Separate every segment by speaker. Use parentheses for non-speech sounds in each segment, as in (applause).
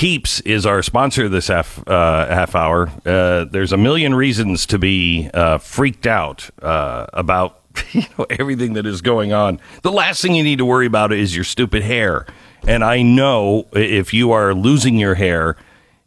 Speaker 1: Keeps is our sponsor this half uh, half hour. Uh, there's a million reasons to be uh, freaked out uh, about (laughs) you know everything that is going on. The last thing you need to worry about is your stupid hair. And I know if you are losing your hair,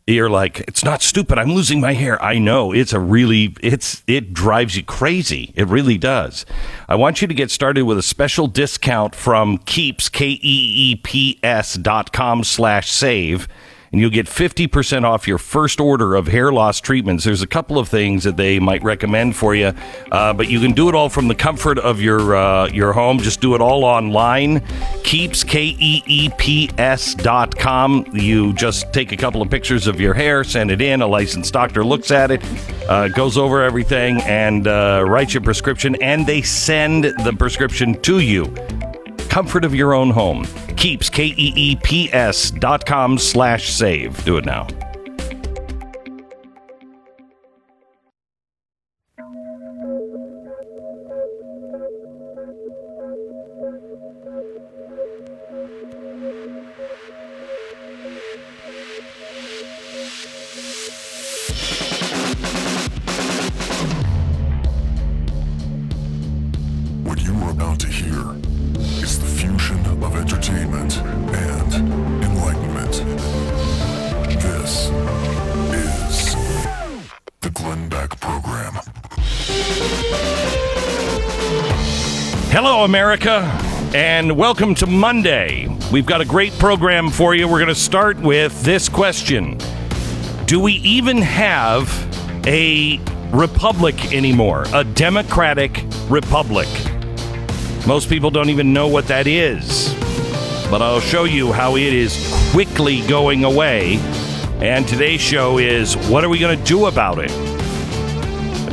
Speaker 1: you're like, it's not stupid. I'm losing my hair. I know it's a really, it's, it drives you crazy. It really does. I want you to get started with a special discount from Keeps, K E E P S dot com slash save and you'll get 50% off your first order of hair loss treatments. There's a couple of things that they might recommend for you, uh, but you can do it all from the comfort of your uh, your home. Just do it all online. Keeps, K E E P S dot com. You just take a couple of pictures of your hair, send it in. A licensed doctor looks at it, uh, goes over everything, and uh, writes your prescription, and they send the prescription to you comfort of your own home. Keeps, K E E P S dot com slash save. Do it now. America, and welcome to Monday. We've got a great program for you. We're going to start with this question Do we even have a republic anymore? A democratic republic? Most people don't even know what that is. But I'll show you how it is quickly going away. And today's show is what are we going to do about it?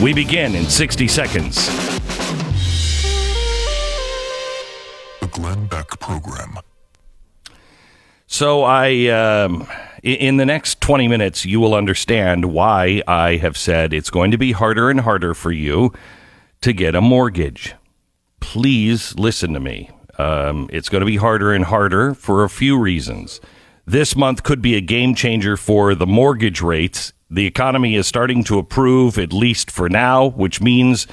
Speaker 1: We begin in 60 seconds.
Speaker 2: Glenn Beck Program.
Speaker 1: So I, um, in the next 20 minutes, you will understand why I have said it's going to be harder and harder for you to get a mortgage. Please listen to me. Um, it's going to be harder and harder for a few reasons. This month could be a game changer for the mortgage rates. The economy is starting to improve, at least for now, which means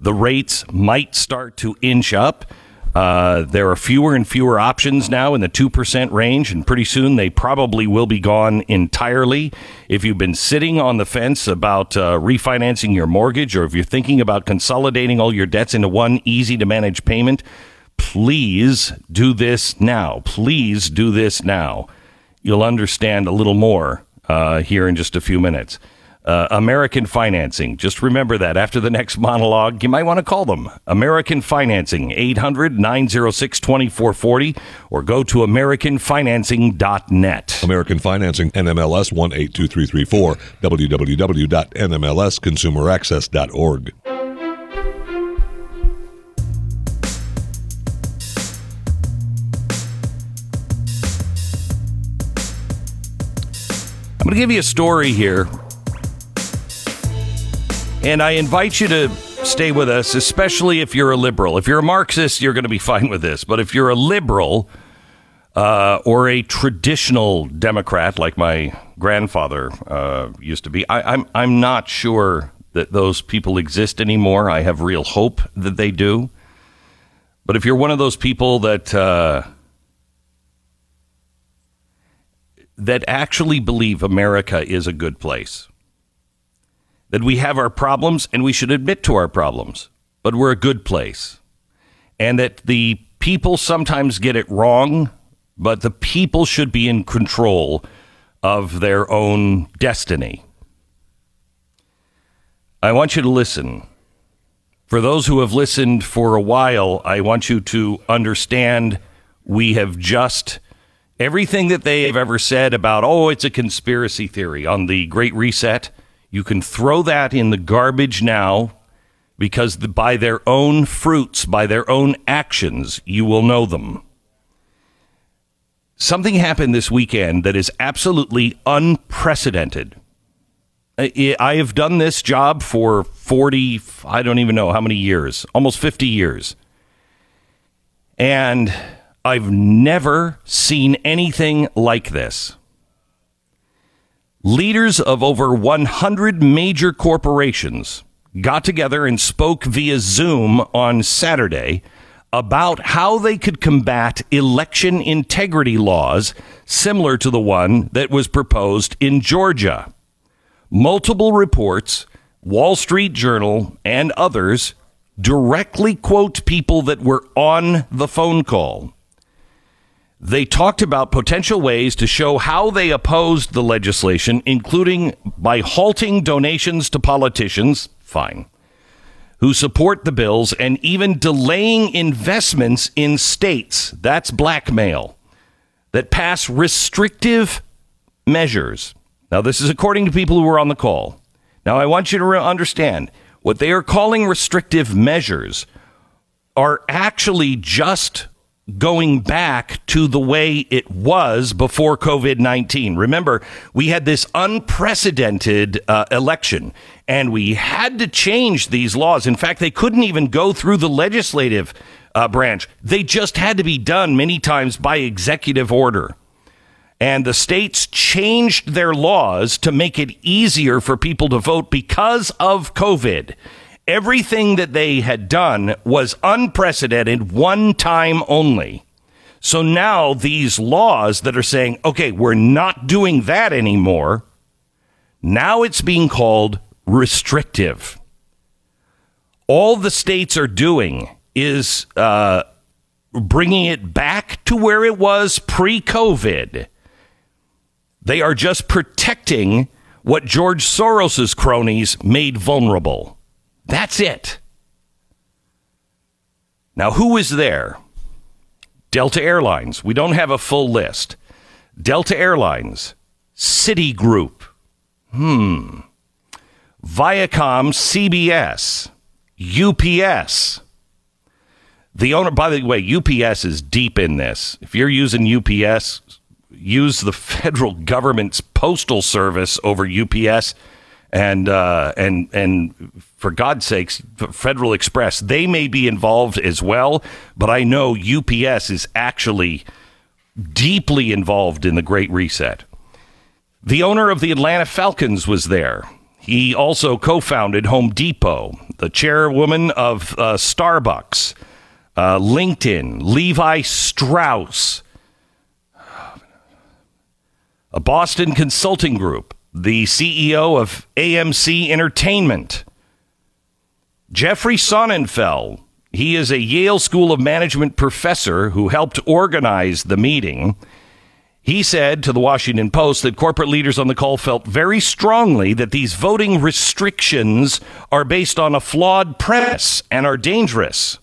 Speaker 1: the rates might start to inch up. Uh, there are fewer and fewer options now in the 2% range, and pretty soon they probably will be gone entirely. If you've been sitting on the fence about uh, refinancing your mortgage, or if you're thinking about consolidating all your debts into one easy to manage payment, please do this now. Please do this now. You'll understand a little more uh, here in just a few minutes. Uh, American Financing. Just remember that after the next monologue, you might want to call them. American Financing, 800 906 2440, or go to AmericanFinancing.net.
Speaker 3: American Financing, NMLS 182334, www.nmlsconsumeraccess.org.
Speaker 1: I'm going to give you a story here. And I invite you to stay with us, especially if you're a liberal. If you're a Marxist, you're going to be (laughs) fine with this. But if you're a liberal uh, or a traditional Democrat, like my grandfather uh, used to be, I, I'm, I'm not sure that those people exist anymore. I have real hope that they do. But if you're one of those people that. Uh, that actually believe America is a good place. That we have our problems and we should admit to our problems, but we're a good place. And that the people sometimes get it wrong, but the people should be in control of their own destiny. I want you to listen. For those who have listened for a while, I want you to understand we have just Everything that they have ever said about, oh, it's a conspiracy theory on the Great Reset, you can throw that in the garbage now because the, by their own fruits, by their own actions, you will know them. Something happened this weekend that is absolutely unprecedented. I I have done this job for 40, I don't even know how many years, almost 50 years. And I've never seen anything like this. Leaders of over 100 major corporations got together and spoke via Zoom on Saturday about how they could combat election integrity laws similar to the one that was proposed in Georgia. Multiple reports, Wall Street Journal, and others directly quote people that were on the phone call. They talked about potential ways to show how they opposed the legislation, including by halting donations to politicians, fine, who support the bills, and even delaying investments in states, that's blackmail, that pass restrictive measures. Now, this is according to people who were on the call. Now, I want you to understand what they are calling restrictive measures are actually just going back to the way it was before COVID 19. Remember, we had this unprecedented uh, election and we had to change these laws. In fact, they couldn't even go through the legislative uh, branch, they just had to be done many times by executive order. And the states changed their laws to make it easier for people to vote because of COVID. Everything that they had done was unprecedented, one time only. So now these laws that are saying, okay, we're not doing that anymore, now it's being called restrictive. All the states are doing is uh, bringing it back to where it was pre COVID. They are just protecting what George Soros's cronies made vulnerable. That's it. Now, who is there? Delta Airlines. We don't have a full list. Delta Airlines, Citigroup, hmm, Viacom, CBS, UPS. The owner, by the way, UPS is deep in this. If you're using UPS, use the federal government's postal service over UPS and uh, and and for God's sakes, Federal Express. They may be involved as well, but I know UPS is actually deeply involved in the Great Reset. The owner of the Atlanta Falcons was there. He also co-founded Home Depot. The chairwoman of uh, Starbucks, uh, LinkedIn, Levi Strauss, a Boston consulting group, the CEO of AMC Entertainment, Jeffrey Sonnenfeld. He is a Yale School of Management professor who helped organize the meeting. He said to the Washington Post that corporate leaders on the call felt very strongly that these voting restrictions are based on a flawed premise and are dangerous.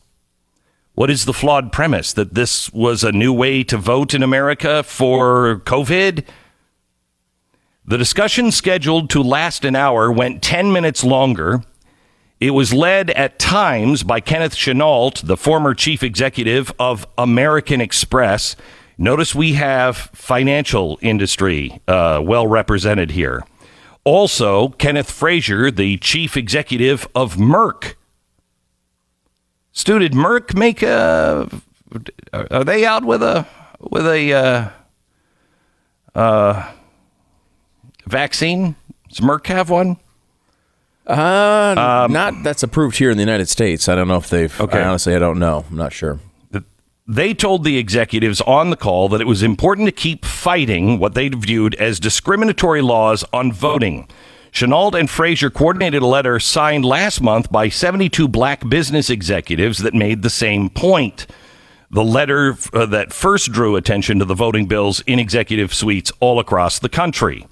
Speaker 1: What is the flawed premise? That this was a new way to vote in America for COVID? The discussion scheduled to last an hour went 10 minutes longer. It was led at times by Kenneth Chenault, the former chief executive of American Express. Notice we have financial industry uh, well represented here. Also, Kenneth Frazier, the chief executive of Merck. Stu, did Merck make a? Are they out with a with a uh, uh, vaccine? Does Merck have one?
Speaker 4: Uh, not that's approved here in the United States. I don't know if they've.
Speaker 1: Okay.
Speaker 4: I honestly, I don't know. I'm not sure.
Speaker 1: They told the executives on the call that it was important to keep fighting what they viewed as discriminatory laws on voting. Chenault and Frazier coordinated a letter signed last month by 72 black business executives that made the same point. The letter uh, that first drew attention to the voting bills in executive suites all across the country.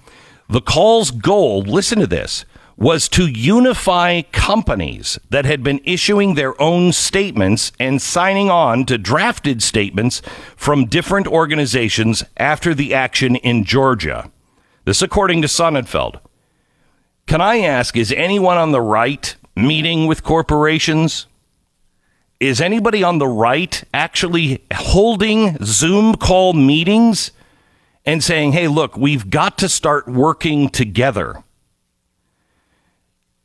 Speaker 1: The call's goal, listen to this, was to unify companies that had been issuing their own statements and signing on to drafted statements from different organizations after the action in Georgia. This, according to Sonnenfeld. Can I ask, is anyone on the right meeting with corporations? Is anybody on the right actually holding Zoom call meetings and saying, hey, look, we've got to start working together?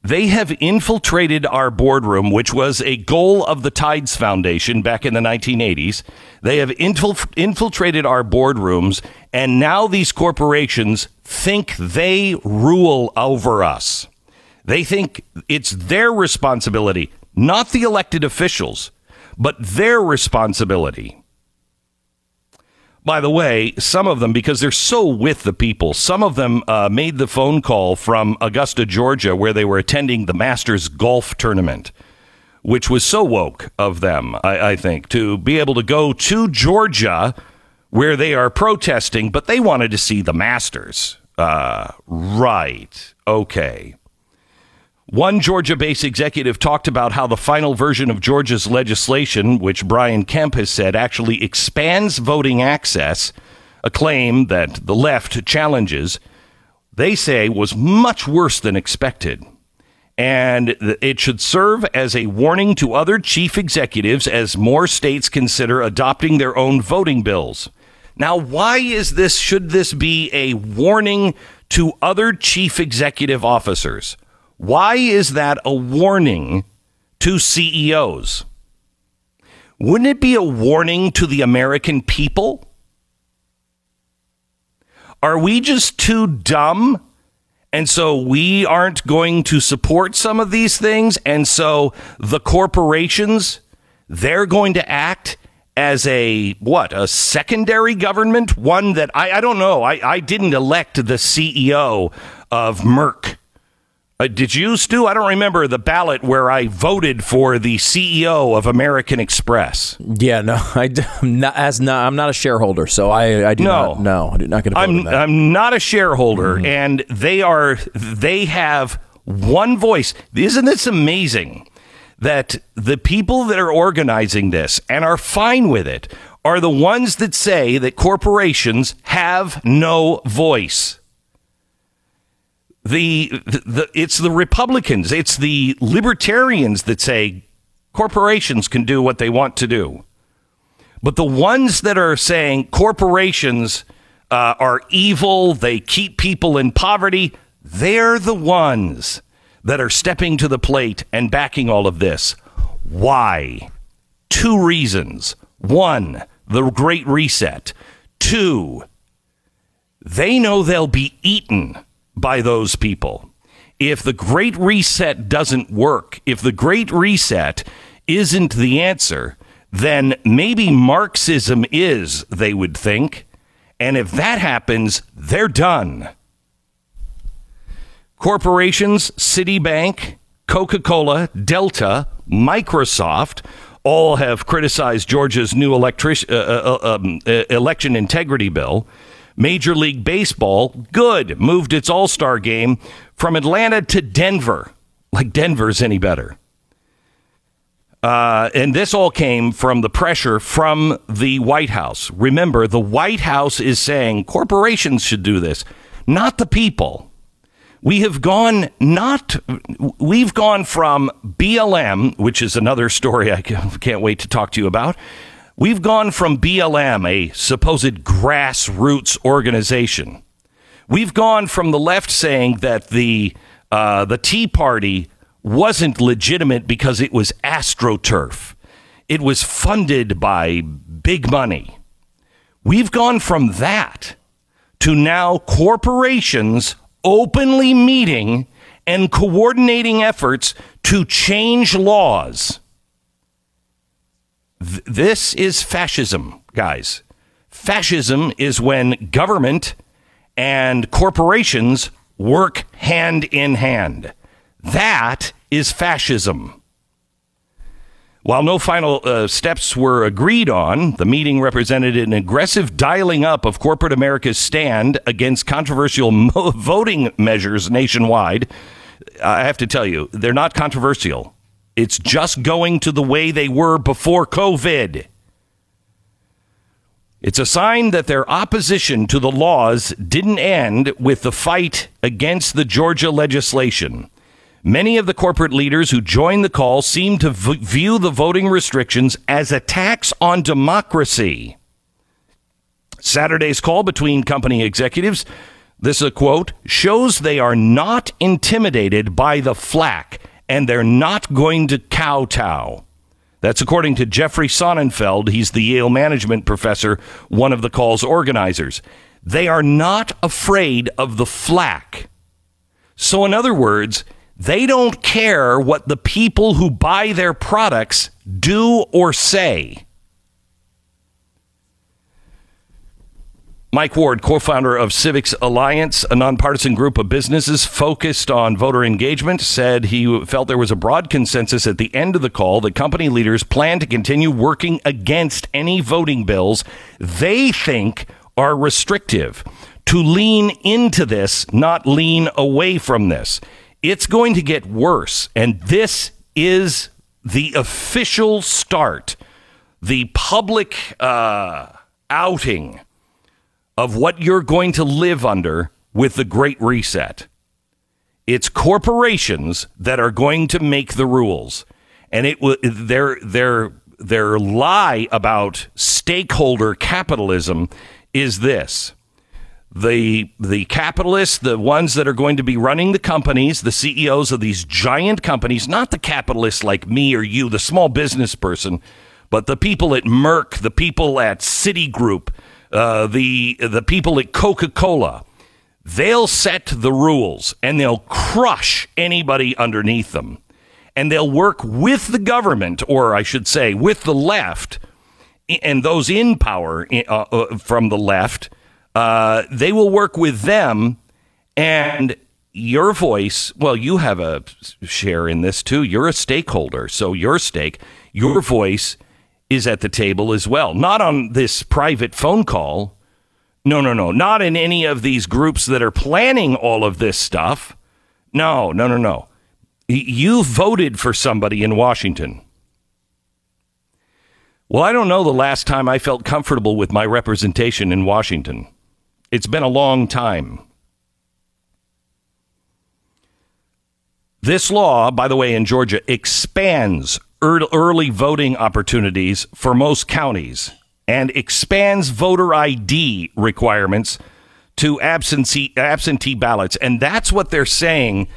Speaker 1: They have infiltrated our boardroom, which was a goal of the Tides Foundation back in the 1980s. They have infil- infiltrated our boardrooms, and now these corporations think they rule over us. They think it's their responsibility, not the elected officials, but their responsibility by the way, some of them, because they're so with the people, some of them uh, made the phone call from Augusta, Georgia, where they were attending the Masters Golf Tournament, which was so woke of them, I, I think, to be able to go to Georgia where they are protesting, but they wanted to see the Masters. Uh, right. Okay. One Georgia based executive talked about how the final version of Georgia's legislation, which Brian Kemp has said actually expands voting access, a claim that the left challenges, they say was much worse than expected. And it should serve as a warning to other chief executives as more states consider adopting their own voting bills. Now, why is this? Should this be a warning to other chief executive officers? Why is that a warning to CEOs? Wouldn't it be a warning to the American people? Are we just too dumb? And so we aren't going to support some of these things. And so the corporations, they're going to act as a what a secondary government one that i, I don't know I, I didn't elect the ceo of merck uh, did you, Stu? I don't remember the ballot where I voted for the CEO of American Express.
Speaker 4: Yeah, no, (laughs) I, am not as not. I'm not a shareholder, so I, I do
Speaker 1: no,
Speaker 4: not. No, I do not get a vote
Speaker 1: I'm, I'm not a shareholder, mm-hmm. and they are. They have one voice. Isn't this amazing? That the people that are organizing this and are fine with it are the ones that say that corporations have no voice the, the it's the Republicans, it's the libertarians that say corporations can do what they want to do. But the ones that are saying corporations uh, are evil, they keep people in poverty, they're the ones that are stepping to the plate and backing all of this. Why? Two reasons. One, the Great Reset. Two, they know they'll be eaten by those people. If the Great Reset doesn't work, if the Great Reset isn't the answer, then maybe Marxism is, they would think. And if that happens, they're done. Corporations, Citibank, Coca Cola, Delta, Microsoft, all have criticized Georgia's new electric, uh, uh, uh um, uh, election integrity bill. Major League Baseball, good, moved its All Star game from Atlanta to Denver. Like Denver's any better. Uh, and this all came from the pressure from the White House. Remember, the White House is saying corporations should do this, not the people. We have gone not we've gone from BLM, which is another story I (laughs) can't wait to talk to you about, We've gone from BLM, a supposed grassroots organization. We've gone from the left saying that the uh, the Tea Party wasn't legitimate because it was astroturf. It was funded by big money. We've gone from that to now corporations openly meeting and coordinating efforts to change laws Th- this is fascism, guys. Fascism is when government and corporations work hand in hand. That is fascism. While no final uh, steps were agreed on, the meeting represented an aggressive dialing up of corporate America's stand against controversial mo- (laughs) voting measures nationwide I have to tell you, they're not controversial. It's just going to the way they were before COVID. It's a sign that their opposition to the laws didn't end with the fight against the Georgia legislation. Many of the corporate leaders who joined the call seem to v- view the voting restrictions as attacks on democracy. Saturday's call between company executives, this is a quote, shows they are not intimidated by the flack and they're not going to kowtow. That's according to Jeffrey Sonnenfeld. He's the Yale management professor, one of the call's organizers. They are not afraid of the flack. So, in other words, they don't care what the people who buy their products do or say. Mike Ward, co founder of Civics Alliance, a nonpartisan group of businesses focused on voter engagement, said he felt there was a broad consensus at the end of the call that company leaders plan to continue working against any voting bills they think are restrictive, to lean into this, not lean away from this. It's going to get worse, and this is the official start, the public uh, outing of what you're going to live under with the Great Reset. It's corporations that are going to make the rules, and it their their their lie about stakeholder capitalism is this. The the capitalists, the ones that are going to be running the companies, the CEOs of these giant companies, not the capitalists like me or you, the small business person, but the people at Merck, the people at Citigroup, uh, the the people at Coca Cola, they'll set the rules and they'll crush anybody underneath them, and they'll work with the government, or I should say, with the left, and those in power uh, uh, from the left. Uh, they will work with them, and your voice. Well, you have a share in this too. You're a stakeholder, so your stake, your voice is at the table as well. Not on this private phone call. No, no, no. Not in any of these groups that are planning all of this stuff. No, no, no, no. You voted for somebody in Washington. Well, I don't know the last time I felt comfortable with my representation in Washington. It's been a long time. This law, by the way, in Georgia, expands early voting opportunities for most counties and expands voter ID requirements to absentee absentee ballots. And that's what they're saying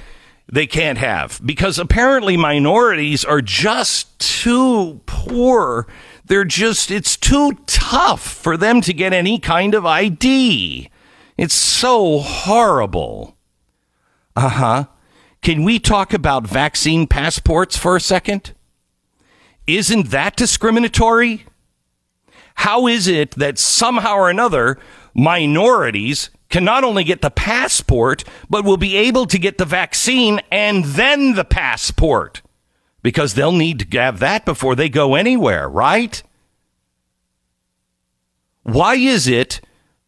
Speaker 1: they can't have because apparently minorities are just too poor. They're just it's too tough for them to get any kind of ID it's so horrible. Uh-huh. Can we talk about vaccine passports for a second isn't that discriminatory? How is it that somehow or another minorities can not only get the passport, but will be able to get the vaccine and then the passport? Because they'll need to have that before they go anywhere, right? Why is it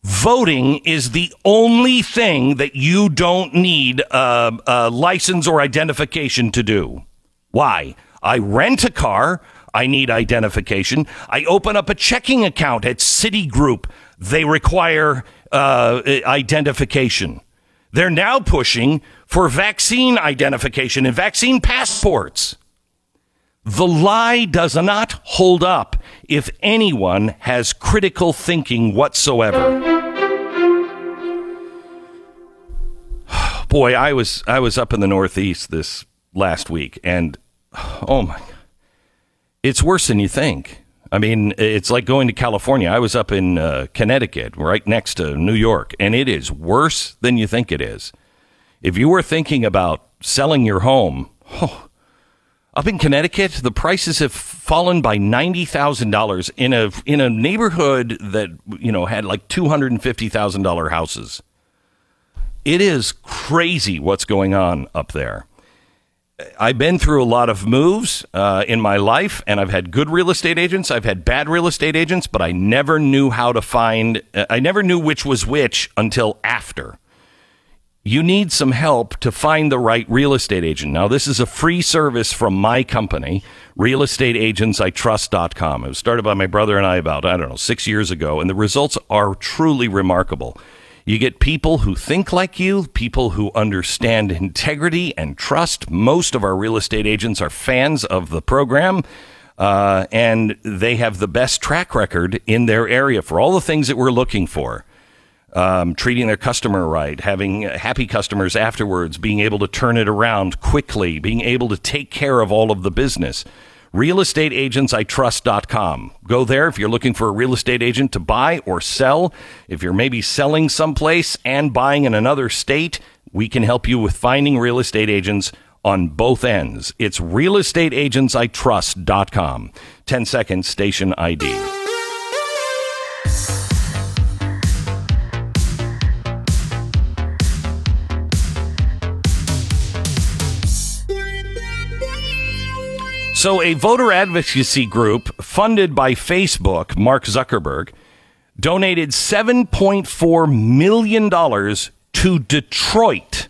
Speaker 1: voting is the only thing that you don't need a, a license or identification to do? Why? I rent a car. I need identification. I open up a checking account at Citigroup. They require uh, identification. They're now pushing for vaccine identification and vaccine passports. The lie does not hold up if anyone has critical thinking whatsoever. (sighs) Boy, I was I was up in the Northeast this last week, and (sighs) oh my, it's worse than you think. I mean, it's like going to California. I was up in uh, Connecticut, right next to New York, and it is worse than you think it is. If you were thinking about selling your home, (sighs) oh, up in Connecticut, the prices have fallen by ninety thousand dollars in a in a neighborhood that you know had like two hundred and fifty thousand dollar houses. It is crazy what's going on up there. I've been through a lot of moves uh, in my life, and I've had good real estate agents. I've had bad real estate agents, but I never knew how to find. Uh, I never knew which was which until after. you need some help to find the right real estate agent. Now, this is a free service from my company, realestateagentsitrust.com. It was started by my brother and I about, I don't know, six years ago, and the results are truly remarkable. You get people who think like you, people who understand integrity and trust. Most of our real estate agents are fans of the program. Uh, and they have the best track record in their area for all the things that we're looking for. Um, treating their customer right, having happy customers afterwards, being able to turn it around quickly, being able to take care of all of the business. RealestateAgentsITrust.com. Go there if you're looking for a real estate agent to buy or sell. If you're maybe selling someplace and buying in another state, we can help you with finding real estate agents on both ends. It's realestateagentsitrust.com. 10 seconds station ID. So, a voter advocacy group funded by Facebook, Mark Zuckerberg, donated $7.4 million to Detroit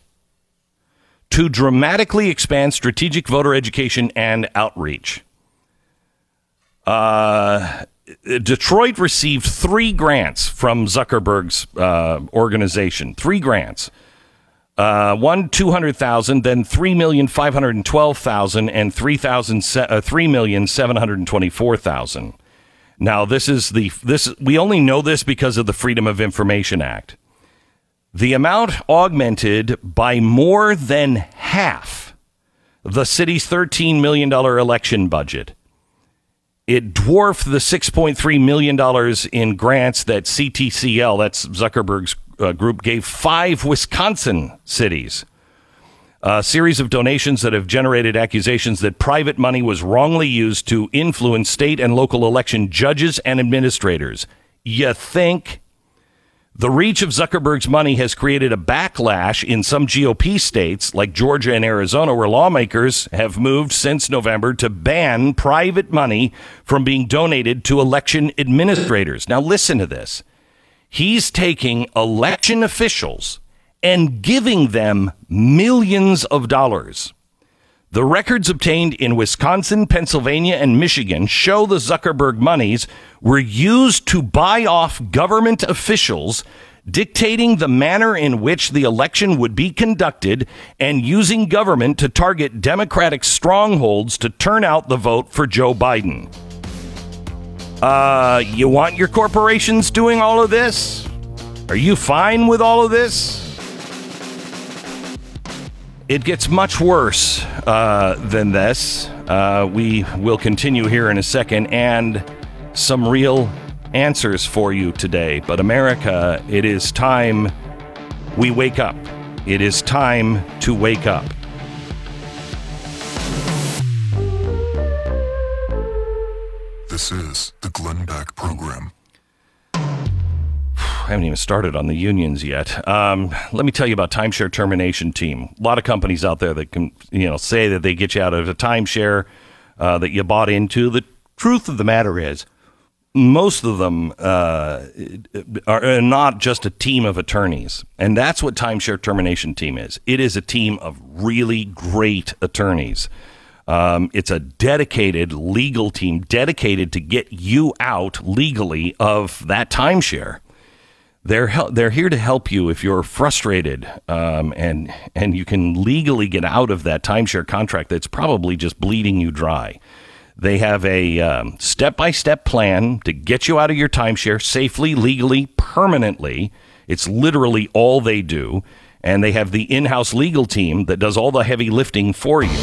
Speaker 1: to dramatically expand strategic voter education and outreach. Uh, Detroit received three grants from Zuckerberg's uh, organization. Three grants. Uh, one two hundred thousand, then three million five hundred and twelve thousand, and three thousand uh, three million seven hundred and twenty four thousand. Now this is the this we only know this because of the Freedom of Information Act. The amount augmented by more than half the city's $13 million election budget. It dwarfed the $6.3 million in grants that CTCL, that's Zuckerberg's uh, group, gave five Wisconsin cities. A series of donations that have generated accusations that private money was wrongly used to influence state and local election judges and administrators. You think the reach of Zuckerberg's money has created a backlash in some GOP states like Georgia and Arizona, where lawmakers have moved since November to ban private money from being donated to election administrators. Now, listen to this. He's taking election officials and giving them millions of dollars. The records obtained in Wisconsin, Pennsylvania, and Michigan show the Zuckerberg monies were used to buy off government officials, dictating the manner in which the election would be conducted and using government to target Democratic strongholds to turn out the vote for Joe Biden. Uh, you want your corporations doing all of this? Are you fine with all of this? It gets much worse uh, than this. Uh, we will continue here in a second and some real answers for you today. But, America, it is time we wake up. It is time to wake up.
Speaker 2: This is the Glenn Beck Program.
Speaker 1: I (sighs) haven't even started on the unions yet. Um, let me tell you about timeshare termination team. A lot of companies out there that can, you know, say that they get you out of a timeshare uh, that you bought into. The truth of the matter is, most of them uh, are not just a team of attorneys, and that's what timeshare termination team is. It is a team of really great attorneys. Um, it's a dedicated legal team dedicated to get you out legally of that timeshare they're hel- they're here to help you if you're frustrated um, and and you can legally get out of that timeshare contract that's probably just bleeding you dry. They have a step by step plan to get you out of your timeshare safely, legally, permanently. It's literally all they do. And they have the in house legal team that does all the heavy lifting for you.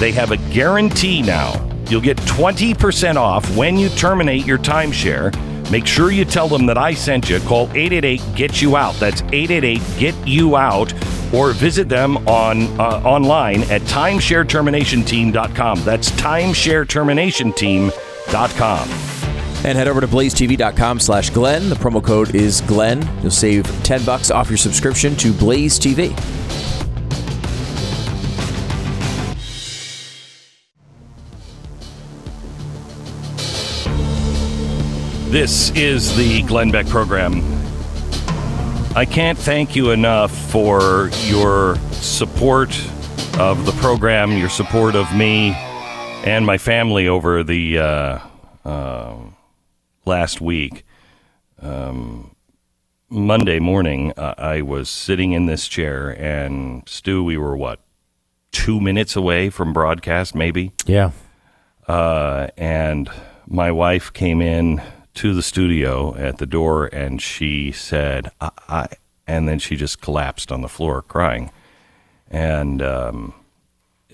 Speaker 1: They have a guarantee now. You'll get 20% off when you terminate your timeshare Make sure you tell them that I sent you. Call 888 Get You Out. That's 888 Get You Out. Or visit them on uh, online at timeshareterminationteam.com. That's timeshareterminationteam.com.
Speaker 4: And head over to blazetv.com slash Glenn. The promo code is Glenn. You'll save 10 bucks off your subscription to Blaze TV.
Speaker 1: This is the Glenn Beck program. I can't thank you enough for your support of the program, your support of me and my family over the uh, uh, last week. Um, Monday morning, uh, I was sitting in this chair, and Stu, we were what, two minutes away from broadcast, maybe?
Speaker 4: Yeah.
Speaker 1: Uh, and my wife came in to the studio at the door and she said, I, I and then she just collapsed on the floor crying. And um,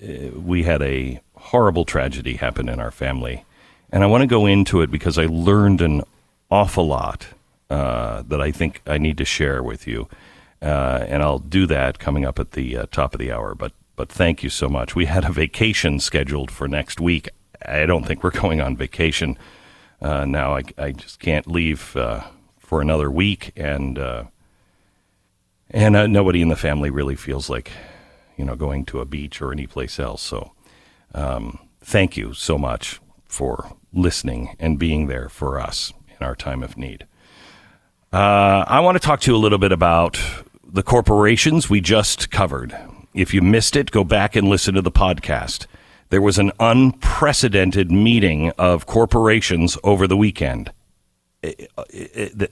Speaker 1: eh, we had a horrible tragedy happen in our family. And I want to go into it because I learned an awful lot uh, that I think I need to share with you. Uh, and I'll do that coming up at the uh, top of the hour. But but thank you so much. We had a vacation scheduled for next week. I don't think we're (laughs) going on vacation uh, now. I, I just can't leave uh, for another week, and uh, and uh, nobody in the family really feels like you know going to a beach or any place else. So um, thank you so much for listening and being there for us in our time of need. Uh, I want to talk to you a little bit about the corporations we just covered. If you missed it, go back and listen to the podcast. There was an unprecedented meeting of corporations over the weekend. Eh, eh, eh,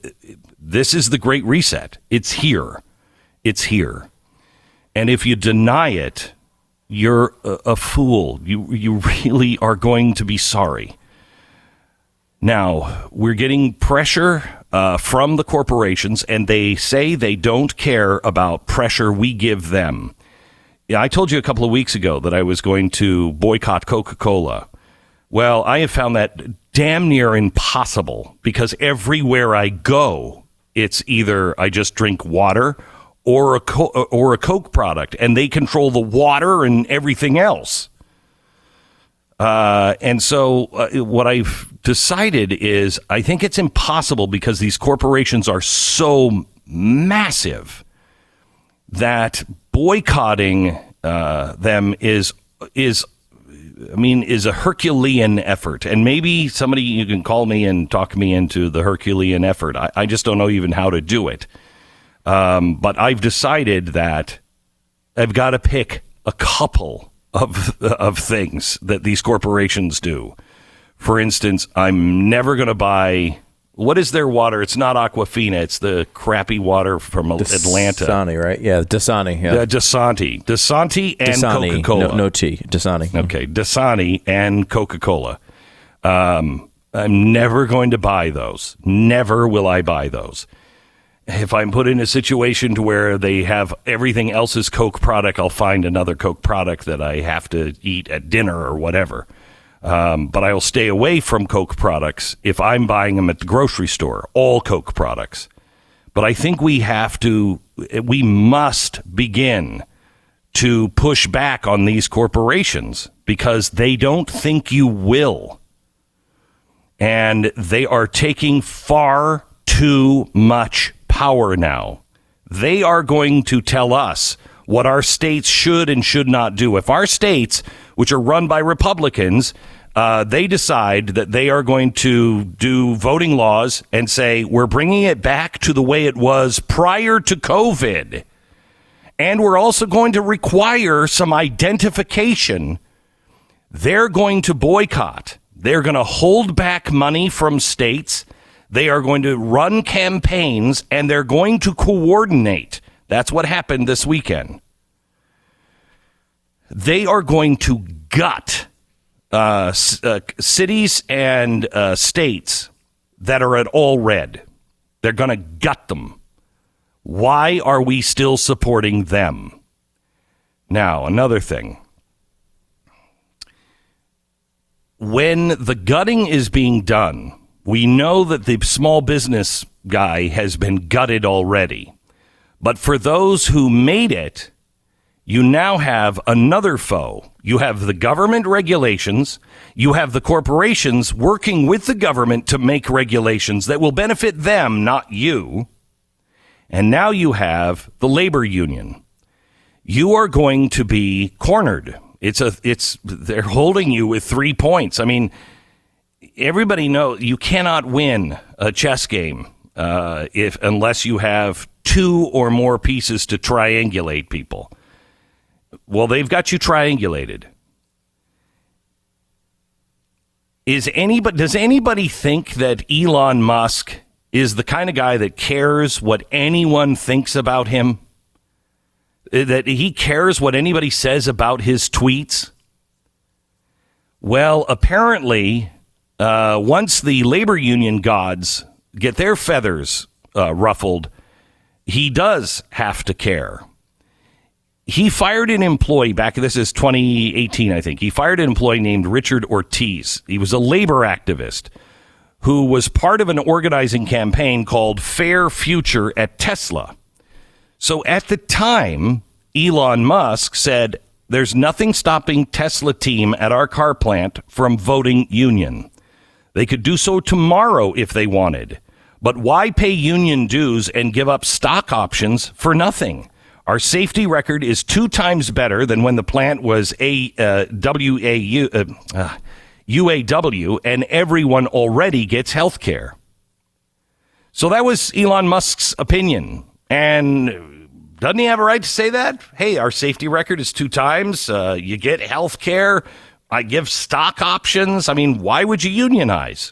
Speaker 1: this is the great reset. It's here. It's here. And if you deny it, you're a, a fool. You, you really are going to be sorry. Now, we're getting pressure uh, from the corporations, and they say they don't care about pressure we give them. Yeah, I told you a couple of weeks ago that I was going to boycott Coca Cola. Well, I have found that damn near impossible because everywhere I go, it's either I just drink water or a co- or a Coke product, and they control the water and everything else. Uh, and so, uh, what I've decided is I think it's impossible because these corporations are so massive that boycotting uh, them is is I mean is a Herculean effort, and maybe somebody you can call me and talk me into the Herculean effort. I, I just don't know even how to do it. Um, but I've decided that I've got to pick a couple of of things that these corporations do. For instance, I'm never going to buy what is their water? It's not Aquafina. It's the crappy water from Atlanta.
Speaker 4: Dasani, right? Yeah, Dasani. Yeah.
Speaker 1: Uh, Dasani. Dasani and Coca Cola.
Speaker 4: No, no tea. Dasani.
Speaker 1: Okay, Dasani and Coca Cola. Um, I'm never going to buy those. Never will I buy those. If I'm put in a situation to where they have everything else's Coke product, I'll find another Coke product that I have to eat at dinner or whatever. Um, but I will stay away from Coke products if I'm buying them at the grocery store, all Coke products. But I think we have to, we must begin to push back on these corporations because they don't think you will. And they are taking far too much power now. They are going to tell us what our states should and should not do. If our states, which are run by Republicans, uh, they decide that they are going to do voting laws and say, we're bringing it back to the way it was prior to COVID. And we're also going to require some identification. They're going to boycott. They're going to hold back money from states. They are going to run campaigns and they're going to coordinate. That's what happened this weekend. They are going to gut uh, uh, cities and uh, states that are at all red. They're going to gut them. Why are we still supporting them? Now, another thing. When the gutting is being done, we know that the small business guy has been gutted already. But for those who made it, you now have another foe. You have the government regulations. You have the corporations working with the government to make regulations that will benefit them, not you. And now you have the labor union. You are going to be cornered. It's a, it's, they're holding you with three points. I mean, everybody knows you cannot win a chess game uh, if unless you have two or more pieces to triangulate people. Well, they've got you triangulated. Is anybody does anybody think that Elon Musk is the kind of guy that cares what anyone thinks about him? That he cares what anybody says about his tweets? Well, apparently, uh, once the labor union gods get their feathers uh, ruffled, he does have to care. He fired an employee back, this is 2018, I think. He fired an employee named Richard Ortiz. He was a labor activist who was part of an organizing campaign called Fair Future at Tesla. So at the time, Elon Musk said, There's nothing stopping Tesla team at our car plant from voting union. They could do so tomorrow if they wanted. But why pay union dues and give up stock options for nothing? Our safety record is two times better than when the plant was a uh, WAU, uh, uh, UAW, and everyone already gets health care. So that was Elon Musk's opinion. And doesn't he have a right to say that? Hey, our safety record is two times. Uh, you get health care. I give stock options. I mean, why would you unionize?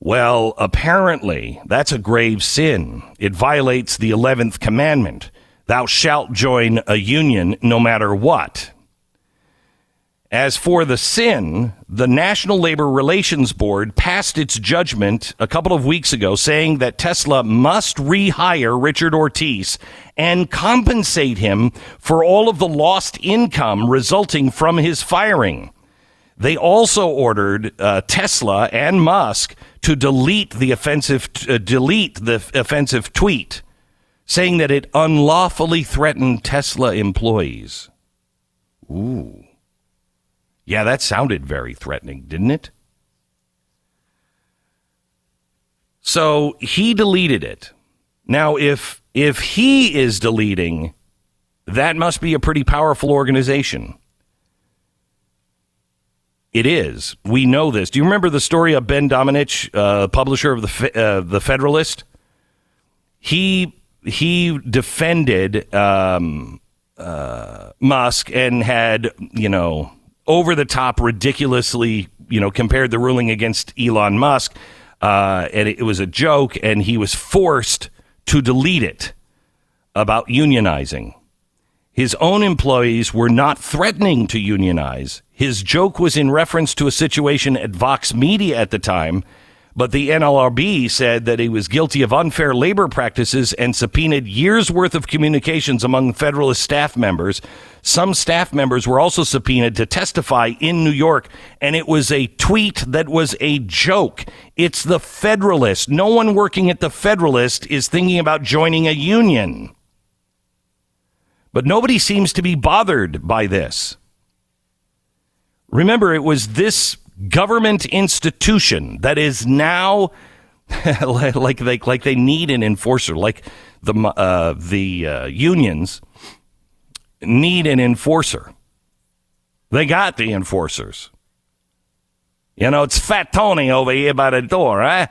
Speaker 1: Well, apparently, that's a grave sin. It violates the 11th commandment Thou shalt join a union no matter what. As for the sin, the National Labor Relations Board passed its judgment a couple of weeks ago saying that Tesla must rehire Richard Ortiz and compensate him for all of the lost income resulting from his firing. They also ordered uh, Tesla and Musk to delete the offensive uh, delete the offensive tweet saying that it unlawfully threatened Tesla employees. Ooh. Yeah, that sounded very threatening, didn't it? So he deleted it. Now, if if he is deleting, that must be a pretty powerful organization. It is. We know this. Do you remember the story of Ben Domenech, uh, publisher of the uh, the Federalist? He he defended um, uh, Musk and had, you know, over the top, ridiculously, you know, compared the ruling against Elon Musk. Uh, and it was a joke, and he was forced to delete it about unionizing. His own employees were not threatening to unionize. His joke was in reference to a situation at Vox Media at the time but the NLRB said that he was guilty of unfair labor practices and subpoenaed years worth of communications among Federalist staff members. Some staff members were also subpoenaed to testify in New York, and it was a tweet that was a joke. It's the Federalist. No one working at the Federalist is thinking about joining a union. But nobody seems to be bothered by this. Remember, it was this government institution that is now (laughs) like they like they need an enforcer, like the uh, the uh, unions need an enforcer. They got the enforcers. You know, it's Fat Tony over here by the door, eh?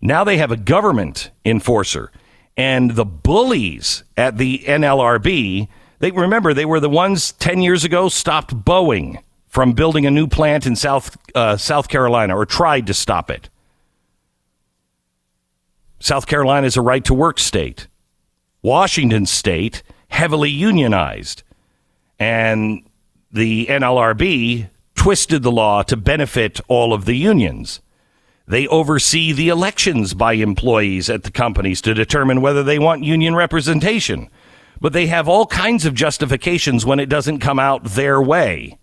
Speaker 1: Now they have a government enforcer. And the bullies at the NLRB, they remember they were the ones 10 years ago stopped Boeing from building a new plant in South, uh, South Carolina or tried to stop it. South Carolina is a right to work state. Washington state, heavily unionized. And the NLRB twisted the law to benefit all of the unions. They oversee the elections by employees at the companies to determine whether they want union representation. But they have all kinds of justifications when it doesn't come out their way.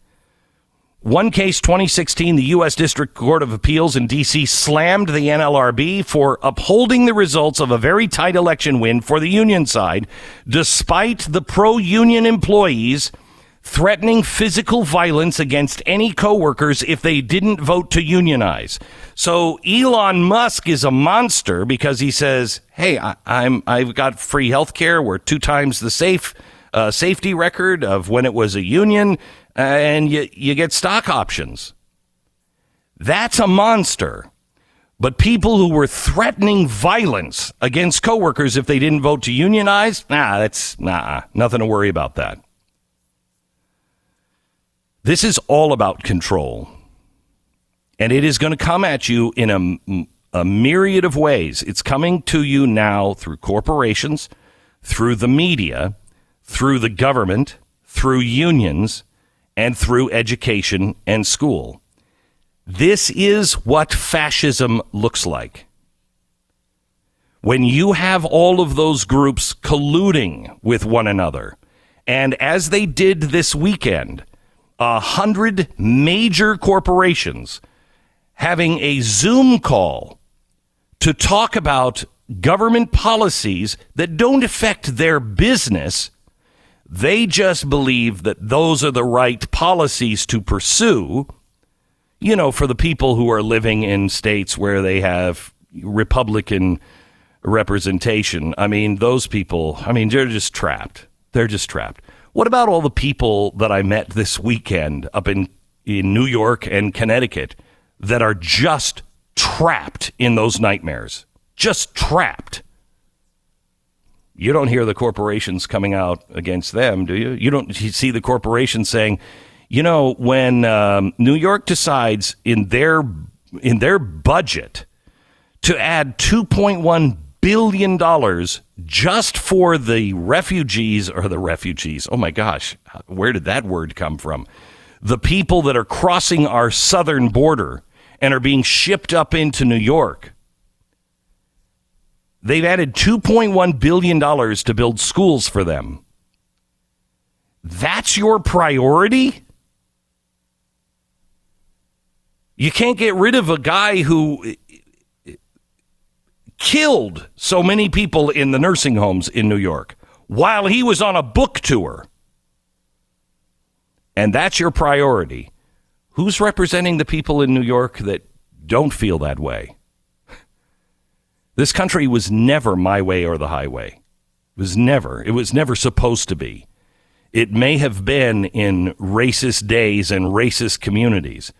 Speaker 1: One case, 2016, the U.S. District Court of Appeals in D.C. slammed the NLRB for upholding the results of a very tight election win for the union side, despite the pro union employees threatening physical violence against any coworkers if they didn't vote to unionize. So Elon Musk is a monster because he says, "Hey, I, am I've got free health care. We're two times the safe uh, safety record of when it was a union." Uh, and you, you get stock options. That's a monster. But people who were threatening violence against coworkers if they didn't vote to unionize, nah, that's nah, nothing to worry about that. This is all about control. And it is going to come at you in a, a myriad of ways. It's coming to you now through corporations, through the media, through the government, through unions, and through education and school. This is what fascism looks like. When you have all of those groups colluding with one another, and as they did this weekend, a hundred major corporations having a Zoom call to talk about government policies that don't affect their business. They just believe that those are the right policies to pursue, you know, for the people who are living in states where they have Republican representation. I mean, those people, I mean, they're just trapped. They're just trapped. What about all the people that I met this weekend up in, in New York and Connecticut that are just trapped in those nightmares? Just trapped. You don't hear the corporations coming out against them, do you? You don't see the corporations saying, you know, when um, New York decides in their in their budget to add 2.1 billion dollars just for the refugees or the refugees. Oh my gosh, where did that word come from? The people that are crossing our southern border and are being shipped up into New York. They've added $2.1 billion to build schools for them. That's your priority? You can't get rid of a guy who uh, killed so many people in the nursing homes in New York while he was on a book tour. And that's your priority. Who's representing the people in New York that don't feel that way? This country was never my way or the highway. It was never. It was never supposed to be. It may have been in racist days and racist communities.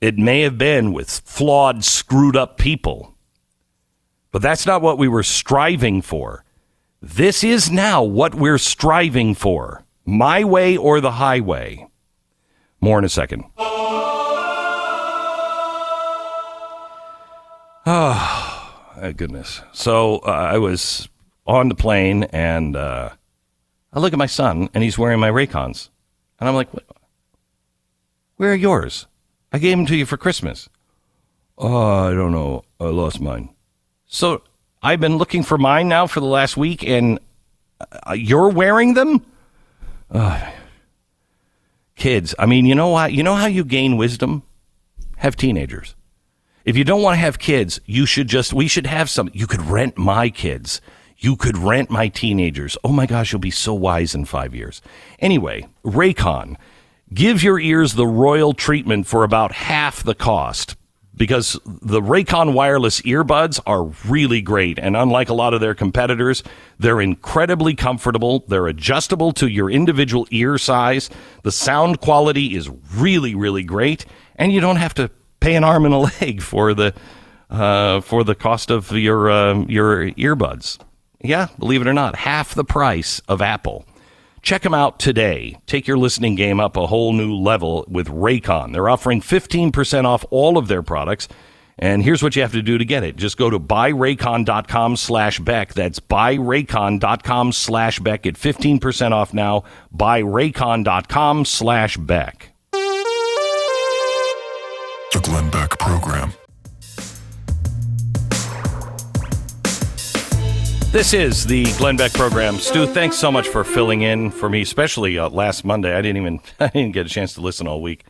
Speaker 1: It may have been with flawed, screwed up people. But that's not what we were striving for. This is now what we're striving for my way or the highway. More in a second. (sighs) Oh, goodness. So uh, I was on the plane and uh, I look at my son and he's wearing my Raycons. And I'm like, where are yours? I gave them to you for Christmas. Oh, I don't know. I lost mine. So I've been looking for mine now for the last week, and uh, you're wearing them. Uh, kids, I mean, you know what? You know how you gain wisdom? Have teenagers. If you don't want to have kids, you should just. We should have some. You could rent my kids. You could rent my teenagers. Oh my gosh, you'll be so wise in five years. Anyway, Raycon. Give your ears the royal treatment for about half the cost because the Raycon wireless earbuds are really great. And unlike a lot of their competitors, they're incredibly comfortable. They're adjustable to your individual ear size. The sound quality is really, really great. And you don't have to pay an arm and a (laughs) leg for the, uh, for the cost of your, uh, your earbuds. Yeah, believe it or not, half the price of Apple. Check them out today. Take your listening game up a whole new level with Raycon. They're offering 15% off all of their products. And here's what you have to do to get it. Just go to buyraycon.com slash Beck. That's buyraycon.com slash Beck. Get 15% off now. Buyraycon.com slash Beck.
Speaker 2: The Glenn Beck Program.
Speaker 1: This is the Glenn Beck program. Stu, thanks so much for filling in for me, especially uh, last Monday. I didn't even (laughs) I didn't get a chance to listen all week.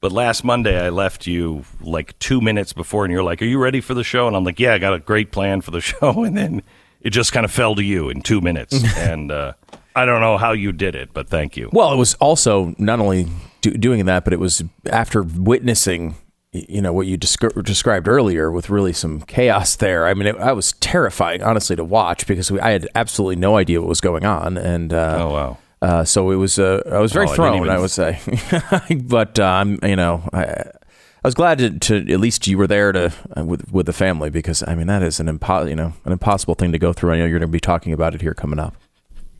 Speaker 1: But last Monday I left you like 2 minutes before and you're like, "Are you ready for the show?" And I'm like, "Yeah, I got a great plan for the (laughs) show." And then it just kind of fell to you in 2 minutes. (laughs) and uh, I don't know how you did it, but thank you.
Speaker 4: Well, it was also not only do, doing that, but it was after witnessing you know what you descri- described earlier with really some chaos there. I mean, it, I was terrifying, honestly, to watch because we, I had absolutely no idea what was going on, and uh,
Speaker 1: oh wow.
Speaker 4: Uh, so it was. Uh, I was very
Speaker 1: Oh, I
Speaker 4: thrown,
Speaker 1: even-
Speaker 4: I, would say, (laughs) but uh, I'm. you know, I, I was glad to, to at least you were there to uh, with with the family because I mean that is an impo- you know an impossible thing to go through. I know you're going to be talking about it here coming up.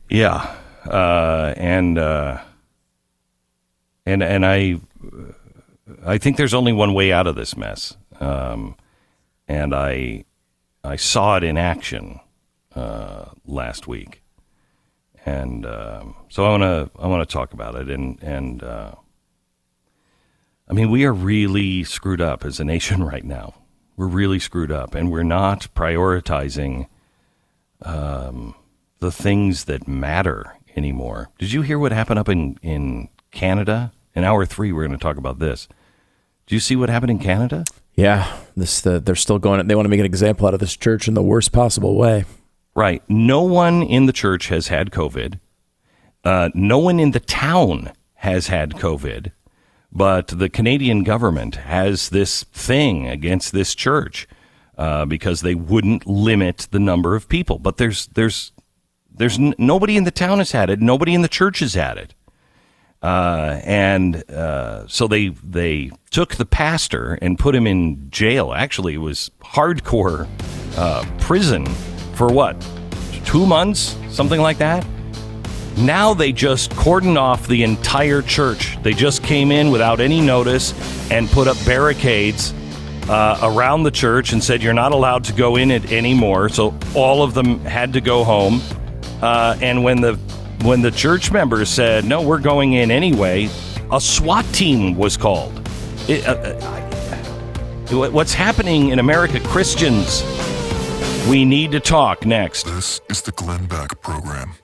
Speaker 1: Yeah, uh, and uh, and and I I think there's only one way out of this mess, um, and I I saw it in action uh, last week, and um, so I want to I want to talk about it, and and uh, I mean we are really screwed up as a nation (laughs) right now. We're really screwed up, and we're not prioritizing um, the things that matter anymore. Did you hear what happened up in in Canada? In hour three, we're going to talk about this. Do you see what happened in Canada?
Speaker 4: Yeah, this the, they're still going. They want to make an example out of this church in the worst possible way.
Speaker 1: Right. No one in the church has had COVID. Uh, no one in the town has had COVID, but the Canadian government has this thing against this church uh, because they wouldn't limit the number of people. But there's there's there's n- nobody in the town has had it. Nobody in the church has had it. Uh, and uh, so they they took the pastor and put him in jail. Actually, it was hardcore uh, prison for what two months, something like that. Now they just cordon off the entire church. They just came in without any notice and put up barricades uh, around the church and said you're not allowed to go in it anymore. So all of them had to go home. Uh, and when the when the church members said no, we're going in anyway, a SWAT team was called. It, uh, uh, what's happening in America, Christians? We need to talk next.
Speaker 2: This is the Glenn Beck Program.